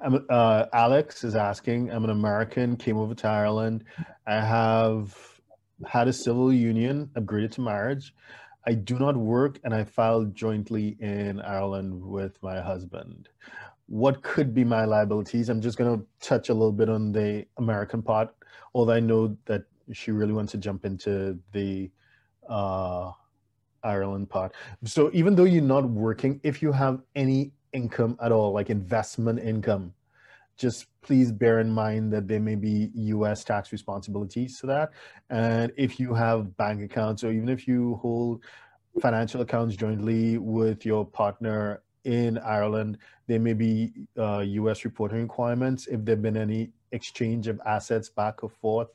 Uh, Alex is asking, I'm an American, came over to Ireland. I have had a civil union, upgraded to marriage. I do not work and I filed jointly in Ireland with my husband. What could be my liabilities? I'm just going to touch a little bit on the American part, although I know that she really wants to jump into the uh, Ireland part. So even though you're not working, if you have any income at all, like investment income, just please bear in mind that there may be US tax responsibilities to that. And if you have bank accounts or even if you hold financial accounts jointly with your partner in Ireland, there may be uh, US reporting requirements. If there have been any exchange of assets back or forth,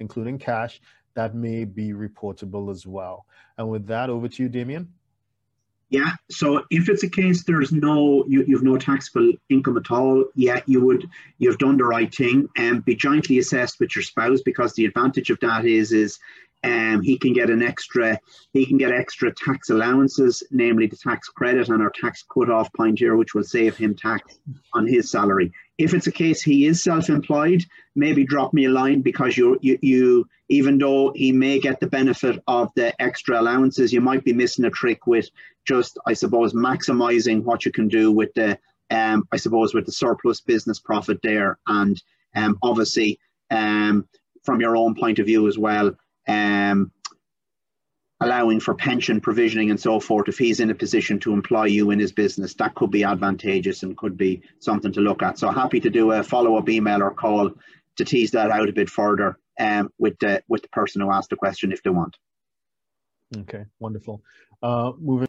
including cash, that may be reportable as well. And with that, over to you, Damien. Yeah, so if it's a case there's no you, you've no taxable income at all, yeah, you would you've done the right thing and be jointly assessed with your spouse because the advantage of that is is um, he can get an extra he can get extra tax allowances, namely the tax credit and our tax cut-off point here, which will save him tax on his salary. If it's a case he is self-employed, maybe drop me a line because you you even though he may get the benefit of the extra allowances, you might be missing a trick with just I suppose maximizing what you can do with the um, I suppose with the surplus business profit there. And um, obviously um, from your own point of view as well um, allowing for pension provisioning and so forth, if he's in a position to employ you in his business, that could be advantageous and could be something to look at. So happy to do a follow-up email or call to tease that out a bit further um, with the with the person who asked the question if they want. Okay, wonderful. Uh, moving